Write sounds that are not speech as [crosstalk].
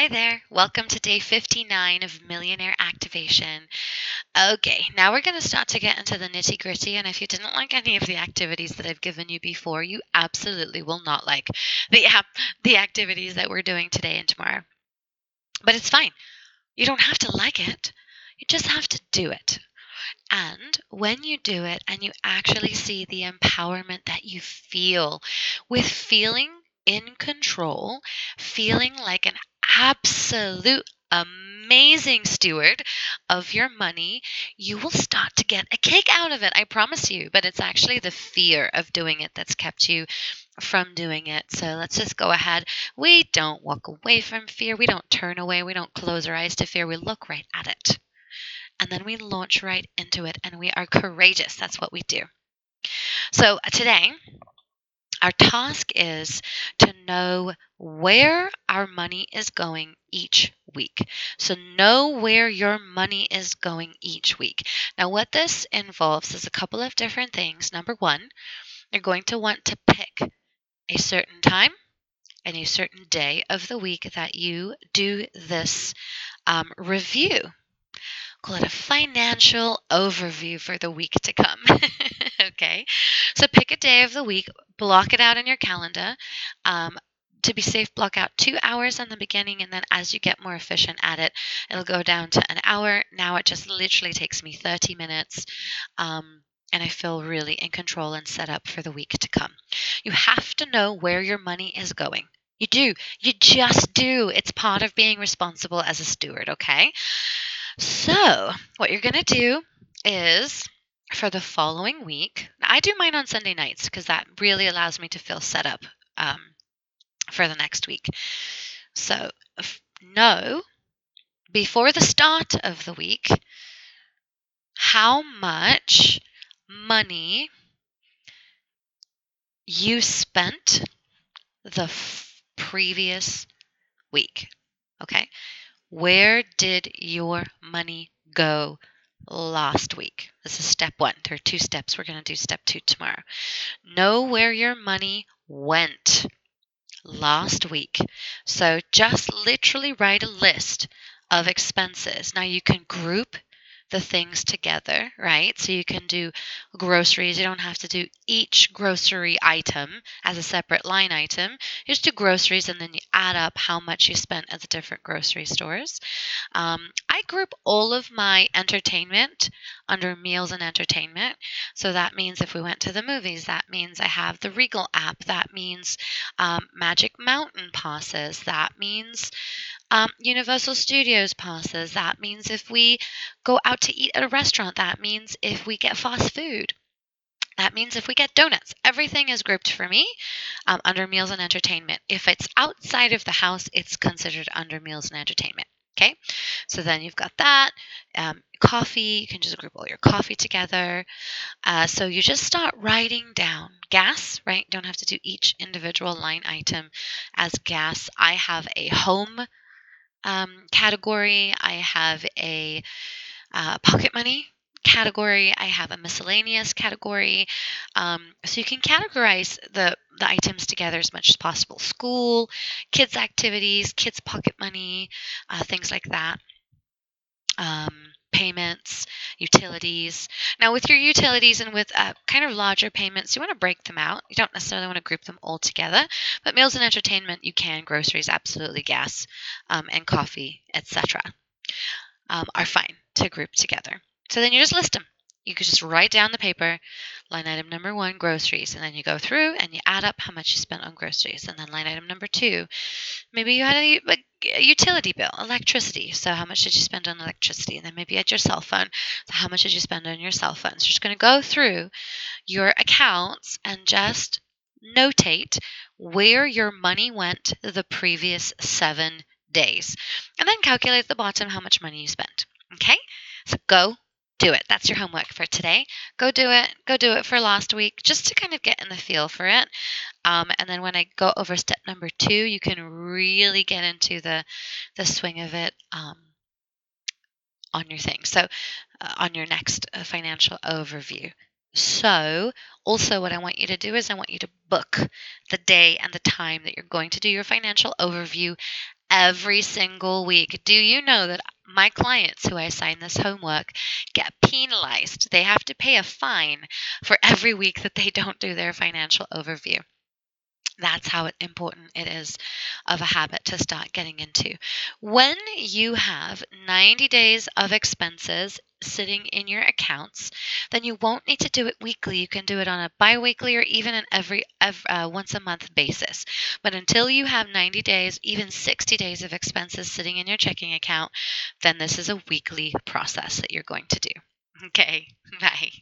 Hi there. Welcome to day 59 of Millionaire Activation. Okay, now we're going to start to get into the nitty gritty. And if you didn't like any of the activities that I've given you before, you absolutely will not like the, the activities that we're doing today and tomorrow. But it's fine. You don't have to like it, you just have to do it. And when you do it and you actually see the empowerment that you feel with feeling in control, feeling like an absolute amazing steward of your money, you will start to get a kick out of it. I promise you. But it's actually the fear of doing it that's kept you from doing it. So let's just go ahead. We don't walk away from fear. We don't turn away. We don't close our eyes to fear. We look right at it. And then we launch right into it and we are courageous. That's what we do. So uh, today, our task is to know where our money is going each week. So, know where your money is going each week. Now, what this involves is a couple of different things. Number one, you're going to want to pick a certain time and a certain day of the week that you do this um, review call it a financial overview for the week to come. [laughs] okay, so pick a day of the week, block it out in your calendar. Um, to be safe, block out two hours in the beginning, and then as you get more efficient at it, it'll go down to an hour. Now it just literally takes me 30 minutes. Um, and I feel really in control and set up for the week to come. You have to know where your money is going. You do. You just do. It's part of being responsible as a steward, okay? So, what you're going to do is for the following week, I do mine on Sunday nights because that really allows me to feel set up um, for the next week. So, know before the start of the week how much money you spent the f- previous week. Okay. Where did your money go last week? This is step one. There are two steps. We're going to do step two tomorrow. Know where your money went last week. So just literally write a list of expenses. Now you can group the things together, right? So you can do groceries. You don't have to do each grocery item as a separate line item. You just do groceries and then you add up how much you spent at the different grocery stores. Um, I group all of my entertainment under meals and entertainment. So that means if we went to the movies, that means I have the Regal app. That means um, Magic Mountain passes. That means um, Universal Studios passes. That means if we go out to eat at a restaurant, that means if we get fast food. That means if we get donuts, everything is grouped for me um, under meals and entertainment. If it's outside of the house, it's considered under meals and entertainment. Okay, so then you've got that. Um, coffee, you can just group all your coffee together. Uh, so you just start writing down gas, right? Don't have to do each individual line item as gas. I have a home um, category, I have a uh, pocket money category, I have a miscellaneous category. Um, so you can categorize the, the items together as much as possible school, kids' activities, kids' pocket money, uh, things like that. Um, payments, utilities. Now, with your utilities and with uh, kind of larger payments, you want to break them out. You don't necessarily want to group them all together, but meals and entertainment, you can. Groceries, absolutely. Gas um, and coffee, etc., um, are fine to group together. So then you just list them. You could just write down the paper, line item number one, groceries, and then you go through and you add up how much you spent on groceries. And then line item number two, maybe you had a, a utility bill, electricity. So how much did you spend on electricity? And then maybe at your cell phone, so how much did you spend on your cell phone? So you're just going to go through your accounts and just notate where your money went the previous seven days. And then calculate at the bottom how much money you spent. Okay? So go do it. That's your homework for today. Go do it. Go do it for last week just to kind of get in the feel for it. Um, and then when I go over step number two, you can really get into the the swing of it um, on your thing. So uh, on your next uh, financial overview. So, also, what I want you to do is I want you to book the day and the time that you're going to do your financial overview every single week. Do you know that my clients who I assign this homework get penalized? They have to pay a fine for every week that they don't do their financial overview. That's how important it is of a habit to start getting into. When you have 90 days of expenses sitting in your accounts, then you won't need to do it weekly. You can do it on a bi-weekly or even an every, every uh, once a month basis. But until you have 90 days, even 60 days of expenses sitting in your checking account, then this is a weekly process that you're going to do. Okay, [laughs] bye.